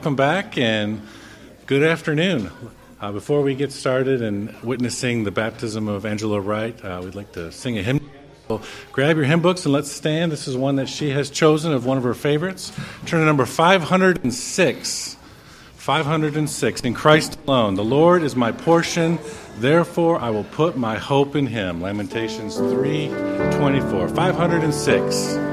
welcome back and good afternoon. Uh, before we get started and witnessing the baptism of Angela Wright, uh, we'd like to sing a hymn. So grab your hymn books and let's stand. This is one that she has chosen of one of her favorites. Turn to number 506. 506. In Christ alone. The Lord is my portion, therefore I will put my hope in him. Lamentations 3:24. 506.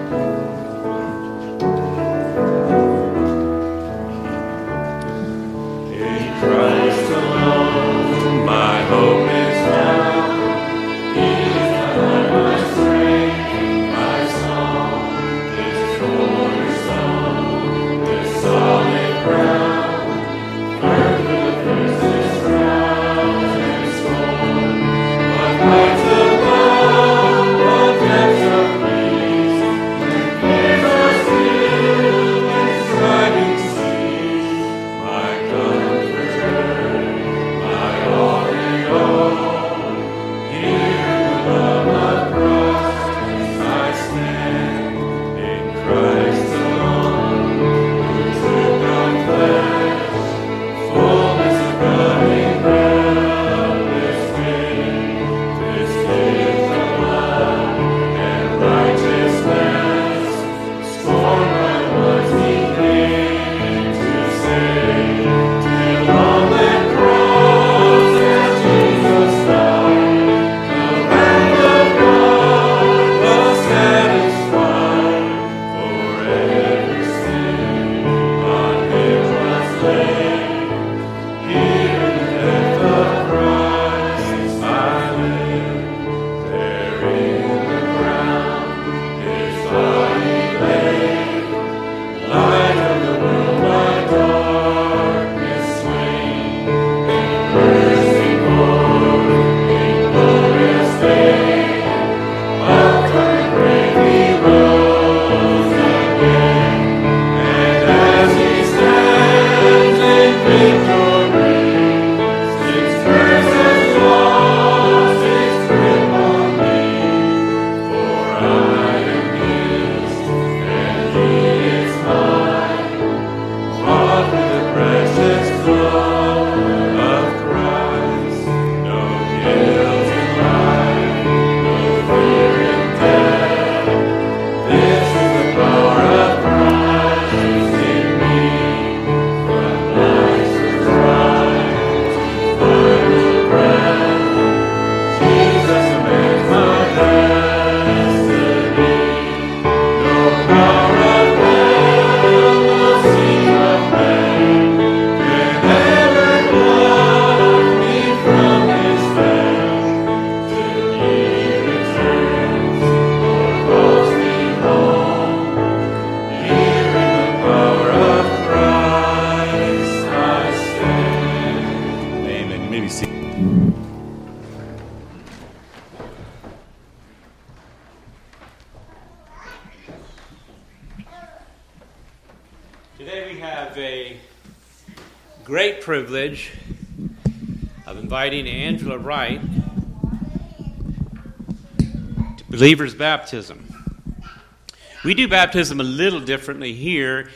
Inviting Angela Wright to believer's baptism. We do baptism a little differently here,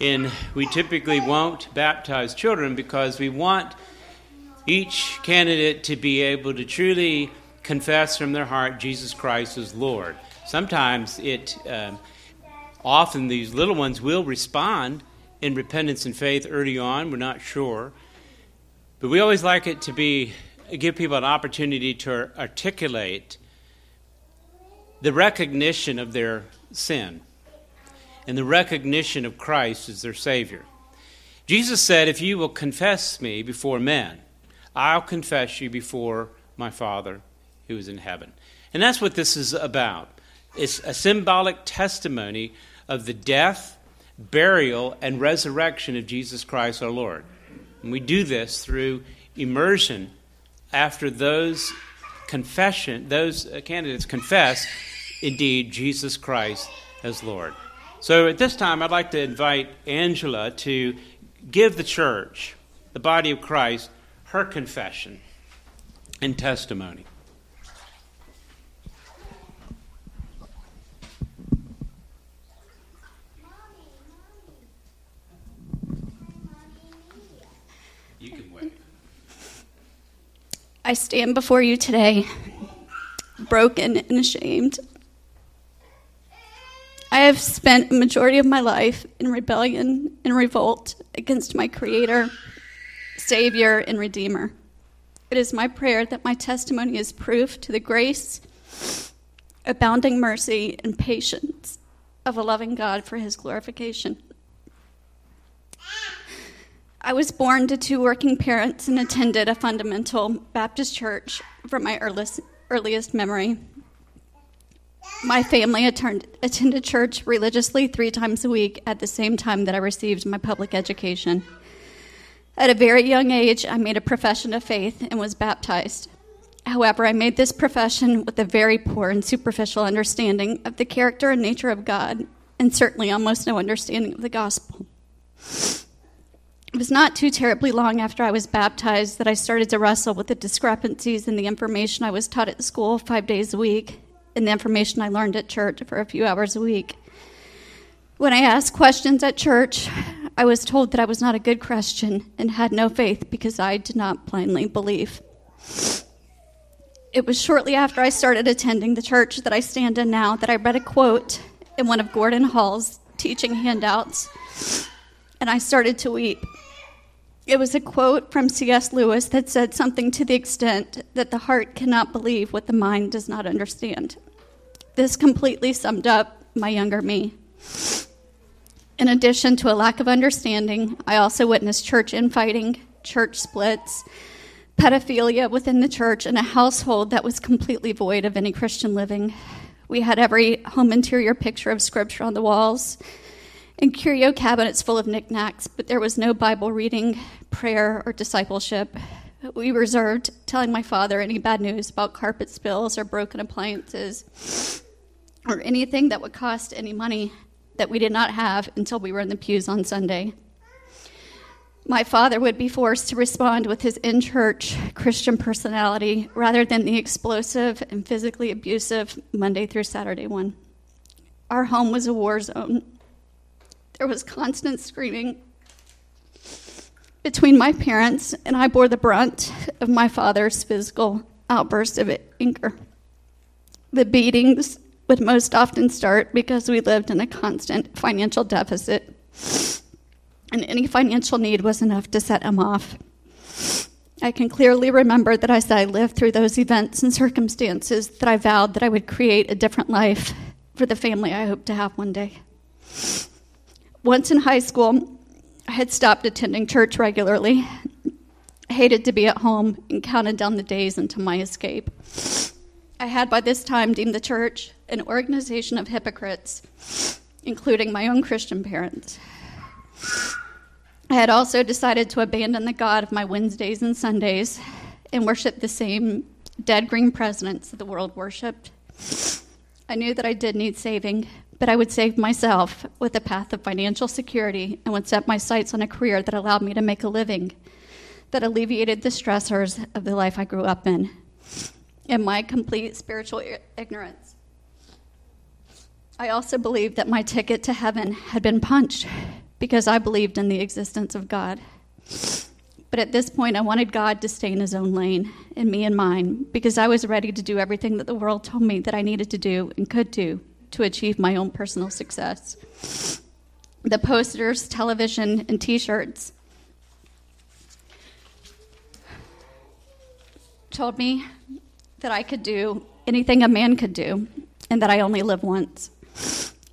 and we typically won't baptize children because we want each candidate to be able to truly confess from their heart Jesus Christ as Lord. Sometimes it, um, often these little ones will respond in repentance and faith early on. We're not sure. But we always like it to be give people an opportunity to articulate the recognition of their sin and the recognition of Christ as their Savior. Jesus said, If you will confess me before men, I'll confess you before my Father who is in heaven. And that's what this is about. It's a symbolic testimony of the death, burial, and resurrection of Jesus Christ our Lord. And we do this through immersion after those confession, those uh, candidates confess indeed Jesus Christ as Lord. So at this time, I'd like to invite Angela to give the church, the body of Christ, her confession and testimony. You can wait. I stand before you today, broken and ashamed. I have spent a majority of my life in rebellion and revolt against my Creator, Savior, and Redeemer. It is my prayer that my testimony is proof to the grace, abounding mercy, and patience of a loving God for His glorification. I was born to two working parents and attended a fundamental Baptist church from my earliest, earliest memory. My family attend, attended church religiously three times a week at the same time that I received my public education. At a very young age, I made a profession of faith and was baptized. However, I made this profession with a very poor and superficial understanding of the character and nature of God, and certainly almost no understanding of the gospel. It was not too terribly long after I was baptized that I started to wrestle with the discrepancies in the information I was taught at school five days a week and the information I learned at church for a few hours a week. When I asked questions at church, I was told that I was not a good Christian and had no faith because I did not blindly believe. It was shortly after I started attending the church that I stand in now that I read a quote in one of Gordon Hall's teaching handouts, and I started to weep. It was a quote from C.S. Lewis that said something to the extent that the heart cannot believe what the mind does not understand. This completely summed up my younger me. In addition to a lack of understanding, I also witnessed church infighting, church splits, pedophilia within the church, and a household that was completely void of any Christian living. We had every home interior picture of scripture on the walls and curio cabinets full of knickknacks, but there was no Bible reading, prayer, or discipleship. We reserved telling my father any bad news about carpet spills or broken appliances or anything that would cost any money that we did not have until we were in the pews on Sunday. My father would be forced to respond with his in church Christian personality rather than the explosive and physically abusive Monday through Saturday one. Our home was a war zone there was constant screaming between my parents, and I bore the brunt of my father's physical outbursts of anger. The beatings would most often start because we lived in a constant financial deficit, and any financial need was enough to set him off. I can clearly remember that as I lived through those events and circumstances, that I vowed that I would create a different life for the family I hoped to have one day. Once in high school, I had stopped attending church regularly. Hated to be at home and counted down the days until my escape. I had by this time deemed the church an organization of hypocrites, including my own Christian parents. I had also decided to abandon the God of my Wednesdays and Sundays and worship the same dead green presidents that the world worshiped. I knew that I did need saving, but I would save myself with a path of financial security and would set my sights on a career that allowed me to make a living, that alleviated the stressors of the life I grew up in, and my complete spiritual ignorance. I also believed that my ticket to heaven had been punched because I believed in the existence of God. But at this point, I wanted God to stay in his own lane and me in mine because I was ready to do everything that the world told me that I needed to do and could do to achieve my own personal success. The posters, television, and t shirts told me that I could do anything a man could do and that I only live once.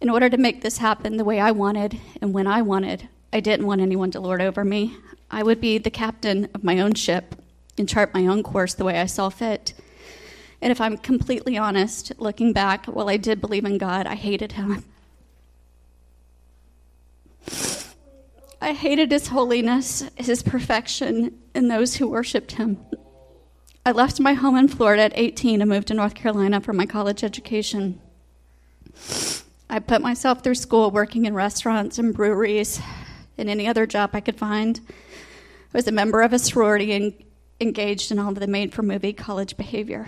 In order to make this happen the way I wanted and when I wanted, I didn't want anyone to lord over me. I would be the captain of my own ship and chart my own course the way I saw fit. And if I'm completely honest, looking back, while I did believe in God, I hated him. I hated his holiness, his perfection, and those who worshiped him. I left my home in Florida at 18 and moved to North Carolina for my college education. I put myself through school working in restaurants and breweries and any other job I could find. I was a member of a sorority and engaged in all of the made for movie college behavior.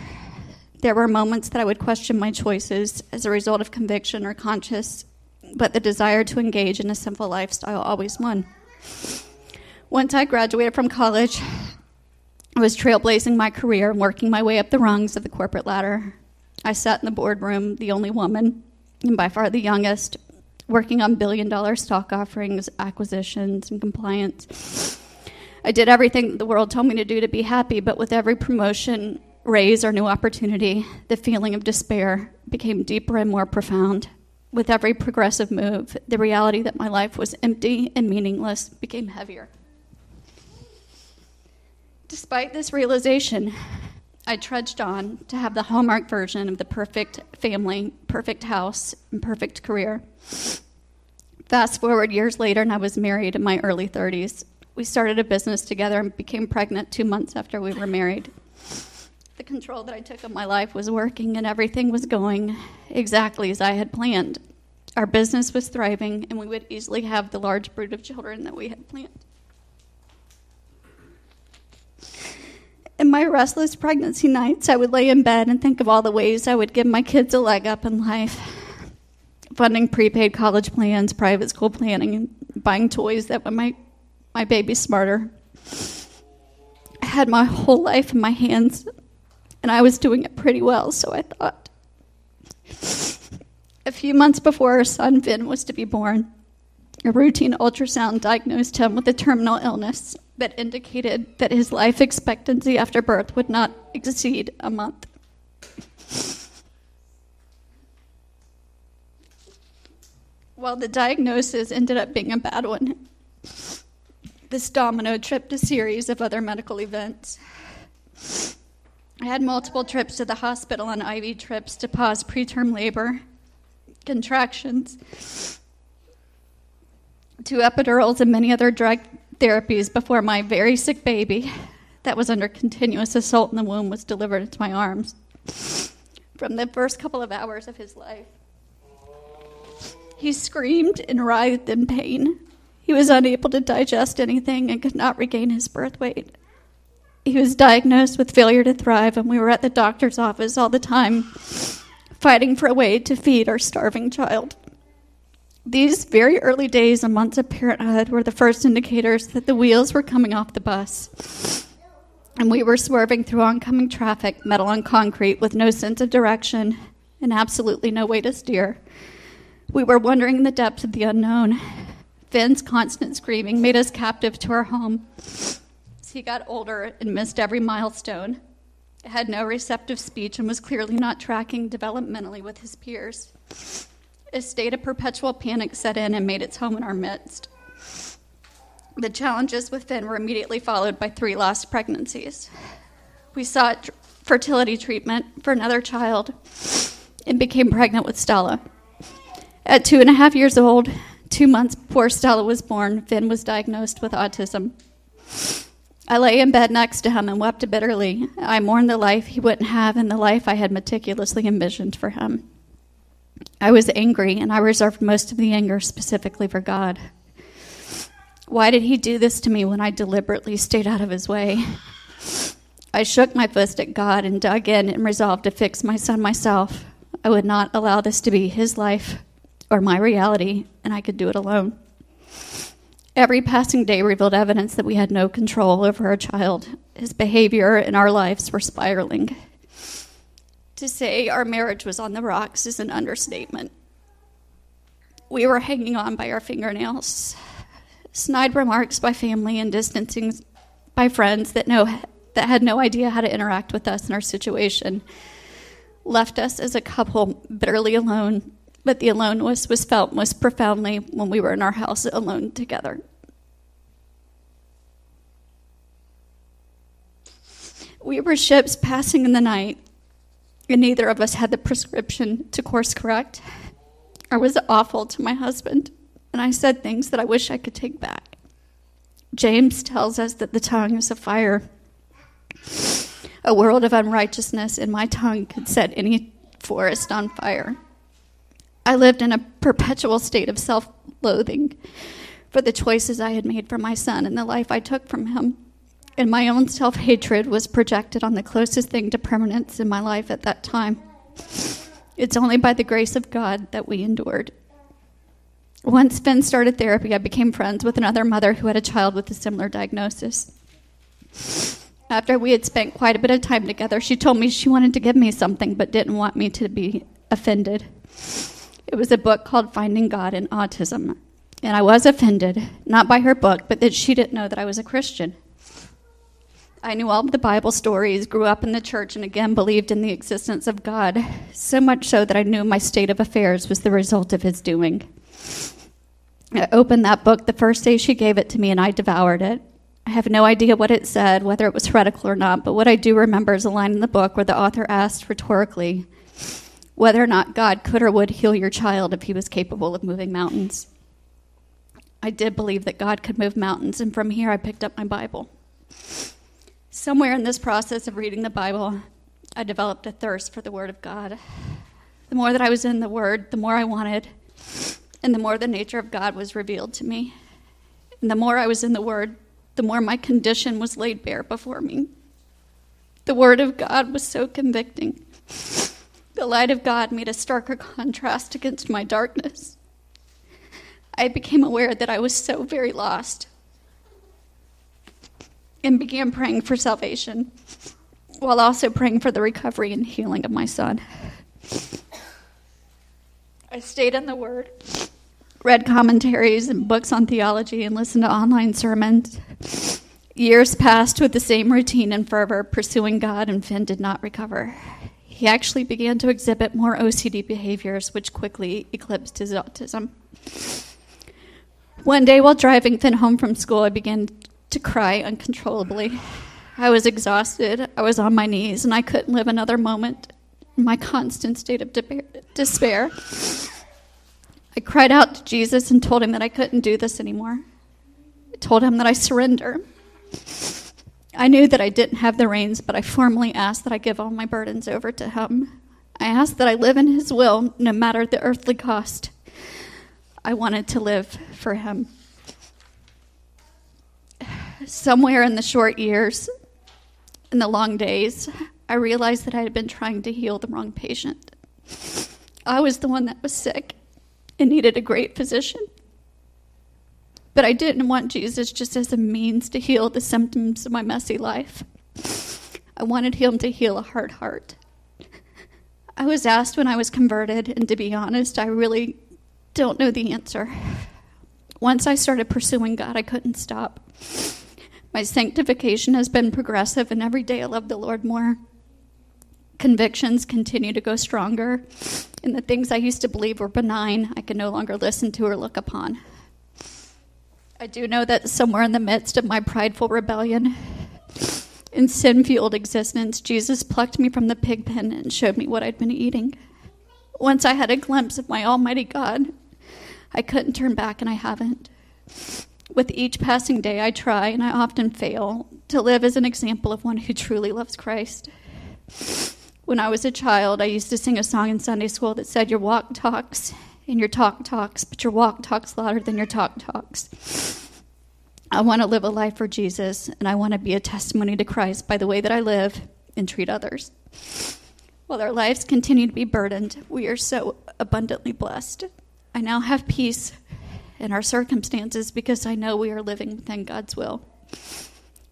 There were moments that I would question my choices as a result of conviction or conscience, but the desire to engage in a sinful lifestyle always won. Once I graduated from college, I was trailblazing my career and working my way up the rungs of the corporate ladder. I sat in the boardroom, the only woman, and by far the youngest, working on billion dollar stock offerings, acquisitions, and compliance. I did everything the world told me to do to be happy, but with every promotion, raise, or new opportunity, the feeling of despair became deeper and more profound. With every progressive move, the reality that my life was empty and meaningless became heavier. Despite this realization, I trudged on to have the hallmark version of the perfect family, perfect house, and perfect career. Fast forward years later, and I was married in my early 30s. We started a business together and became pregnant two months after we were married. The control that I took of my life was working, and everything was going exactly as I had planned. Our business was thriving, and we would easily have the large brood of children that we had planned. In my restless pregnancy nights, I would lay in bed and think of all the ways I would give my kids a leg up in life. Funding prepaid college plans, private school planning, and buying toys that would make my baby smarter. I had my whole life in my hands, and I was doing it pretty well, so I thought. A few months before our son Finn was to be born, a routine ultrasound diagnosed him with a terminal illness that indicated that his life expectancy after birth would not exceed a month. While the diagnosis ended up being a bad one, this domino tripped a series of other medical events. I had multiple trips to the hospital and IV drips to pause preterm labor, contractions, two epidurals, and many other drug therapies before my very sick baby that was under continuous assault in the womb was delivered into my arms. From the first couple of hours of his life, he screamed and writhed in pain. He was unable to digest anything and could not regain his birth weight. He was diagnosed with failure to thrive, and we were at the doctor's office all the time, fighting for a way to feed our starving child. These very early days and months of parenthood were the first indicators that the wheels were coming off the bus. And we were swerving through oncoming traffic, metal on concrete, with no sense of direction and absolutely no way to steer. We were wandering in the depths of the unknown. Finn's constant screaming made us captive to our home. He got older and missed every milestone, had no receptive speech and was clearly not tracking developmentally with his peers a state of perpetual panic set in and made its home in our midst. The challenges with Finn were immediately followed by three lost pregnancies. We sought fertility treatment for another child and became pregnant with Stella. At two and a half years old, two months before Stella was born, Finn was diagnosed with autism. I lay in bed next to him and wept bitterly. I mourned the life he wouldn't have and the life I had meticulously envisioned for him. I was angry, and I reserved most of the anger specifically for God. Why did He do this to me when I deliberately stayed out of His way? I shook my fist at God and dug in and resolved to fix my son myself. I would not allow this to be His life or my reality, and I could do it alone. Every passing day revealed evidence that we had no control over our child. His behavior and our lives were spiraling. To say our marriage was on the rocks is an understatement. We were hanging on by our fingernails. Snide remarks by family and distancing by friends that know that had no idea how to interact with us in our situation left us as a couple bitterly alone, but the aloneness was felt most profoundly when we were in our house alone together. We were ships passing in the night, and neither of us had the prescription to course correct. I was awful to my husband, and I said things that I wish I could take back. James tells us that the tongue is a fire, a world of unrighteousness, and my tongue could set any forest on fire. I lived in a perpetual state of self loathing for the choices I had made for my son and the life I took from him and my own self hatred was projected on the closest thing to permanence in my life at that time. It's only by the grace of God that we endured. Once Finn started therapy, I became friends with another mother who had a child with a similar diagnosis. After we had spent quite a bit of time together, she told me she wanted to give me something but didn't want me to be offended. It was a book called Finding God in Autism. And I was offended, not by her book, but that she didn't know that I was a Christian. I knew all of the Bible stories, grew up in the church, and again believed in the existence of God, so much so that I knew my state of affairs was the result of His doing. I opened that book the first day she gave it to me, and I devoured it. I have no idea what it said, whether it was heretical or not, but what I do remember is a line in the book where the author asked rhetorically whether or not God could or would heal your child if he was capable of moving mountains. I did believe that God could move mountains, and from here I picked up my Bible. Somewhere in this process of reading the Bible, I developed a thirst for the Word of God. The more that I was in the Word, the more I wanted, and the more the nature of God was revealed to me. And the more I was in the Word, the more my condition was laid bare before me. The Word of God was so convicting. The light of God made a starker contrast against my darkness. I became aware that I was so very lost and began praying for salvation while also praying for the recovery and healing of my son. I stayed in the Word, read commentaries and books on theology, and listened to online sermons. Years passed with the same routine and fervor, pursuing God, and Finn did not recover. He actually began to exhibit more OCD behaviors, which quickly eclipsed his autism. One day, while driving Finn home from school, I began to cry uncontrollably. I was exhausted, I was on my knees, and I couldn't live another moment in my constant state of despair. I cried out to Jesus and told him that I couldn't do this anymore. I told him that I surrender. I knew that I didn't have the reins, but I formally asked that I give all my burdens over to him. I asked that I live in his will, no matter the earthly cost. I wanted to live for him somewhere in the short years, in the long days, I realized that I had been trying to heal the wrong patient. I was the one that was sick and needed a great physician. But I didn't want Jesus just as a means to heal the symptoms of my messy life. I wanted him to heal a hard heart. I was asked when I was converted, and to be honest, I really don't know the answer. Once I started pursuing God, I couldn't stop. My sanctification has been progressive, and every day I love the Lord more. Convictions continue to go stronger, and the things I used to believe were benign, I can no longer listen to or look upon. I do know that somewhere in the midst of my prideful rebellion and sin fueled existence, Jesus plucked me from the pig pen and showed me what I'd been eating. Once I had a glimpse of my Almighty God, I couldn't turn back, and I haven't. With each passing day, I try, and I often fail, to live as an example of one who truly loves Christ. When I was a child, I used to sing a song in Sunday school that said, Your walk talks, and your talk talks, but your walk talks louder than your talk talks. I want to live a life for Jesus, and I want to be a testimony to Christ by the way that I live and treat others. While our lives continue to be burdened, we are so abundantly blessed. I now have peace in our circumstances because I know we are living within God's will.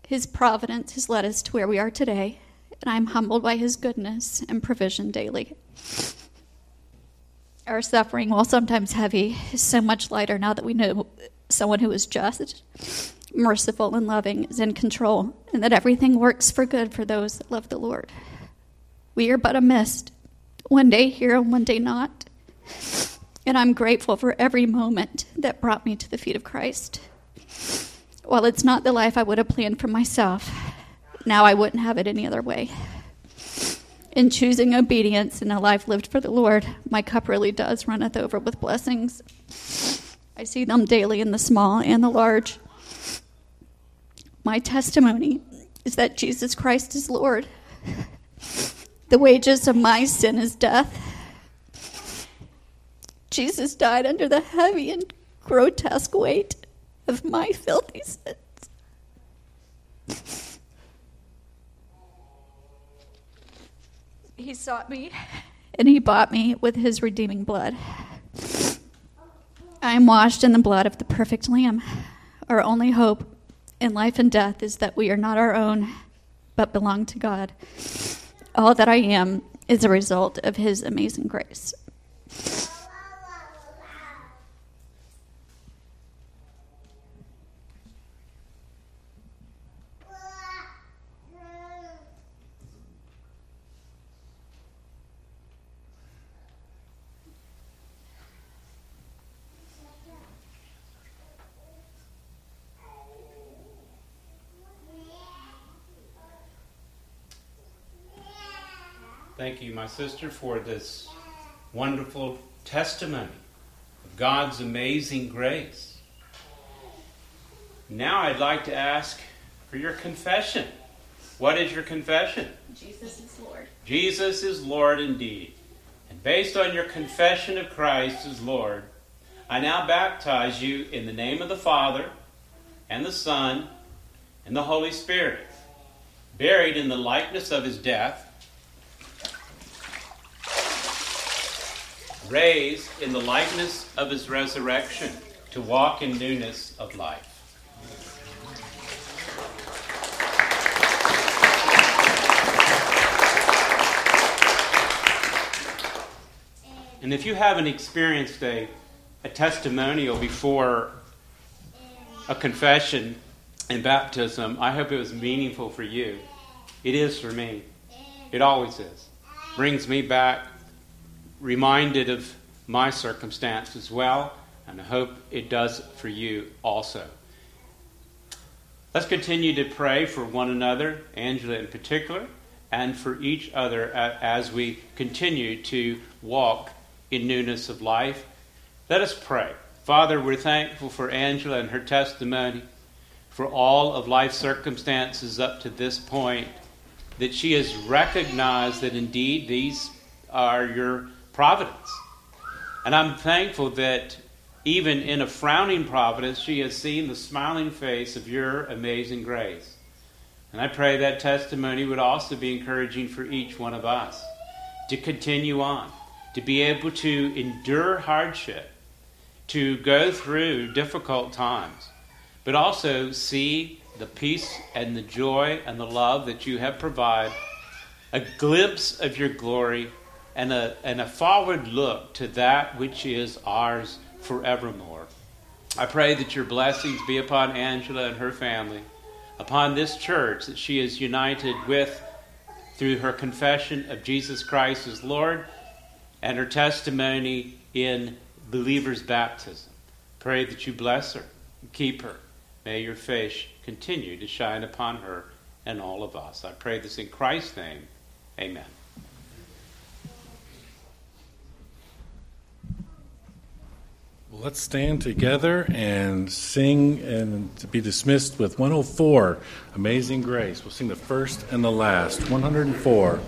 His providence has led us to where we are today, and I am humbled by His goodness and provision daily. Our suffering, while sometimes heavy, is so much lighter now that we know someone who is just, merciful, and loving is in control, and that everything works for good for those that love the Lord. We are but a mist, one day here and one day not. And I'm grateful for every moment that brought me to the feet of Christ. While it's not the life I would have planned for myself, now I wouldn't have it any other way. In choosing obedience and a life lived for the Lord, my cup really does runneth over with blessings. I see them daily in the small and the large. My testimony is that Jesus Christ is Lord. The wages of my sin is death Jesus died under the heavy and grotesque weight of my filthy sins. He sought me and he bought me with his redeeming blood. I am washed in the blood of the perfect Lamb. Our only hope in life and death is that we are not our own, but belong to God. All that I am is a result of His amazing grace. Thank you, my sister, for this wonderful testimony of God's amazing grace. Now I'd like to ask for your confession. What is your confession? Jesus is Lord. Jesus is Lord indeed. And based on your confession of Christ as Lord, I now baptize you in the name of the Father, and the Son, and the Holy Spirit, buried in the likeness of his death raised in the likeness of his resurrection to walk in newness of life. And if you haven't experienced a, a testimonial before a confession and baptism, I hope it was meaningful for you. It is for me. It always is. Brings me back reminded of my circumstance as well, and I hope it does for you also. Let's continue to pray for one another, Angela in particular, and for each other as we continue to walk in newness of life. Let us pray. Father, we're thankful for Angela and her testimony, for all of life's circumstances up to this point, that she has recognized that indeed these are your providence. And I'm thankful that even in a frowning providence, she has seen the smiling face of your amazing grace. And I pray that testimony would also be encouraging for each one of us to continue on, to be able to endure hardship, to go through difficult times, but also see the peace and the joy and the love that you have provided, a glimpse of your glory and a, and a forward look to that which is ours forevermore. I pray that your blessings be upon Angela and her family, upon this church that she is united with through her confession of Jesus Christ as Lord and her testimony in believer's baptism. Pray that you bless her and keep her. May your face continue to shine upon her and all of us. I pray this in Christ's name. Amen. Let's stand together and sing and to be dismissed with 104, Amazing Grace. We'll sing the first and the last. 104.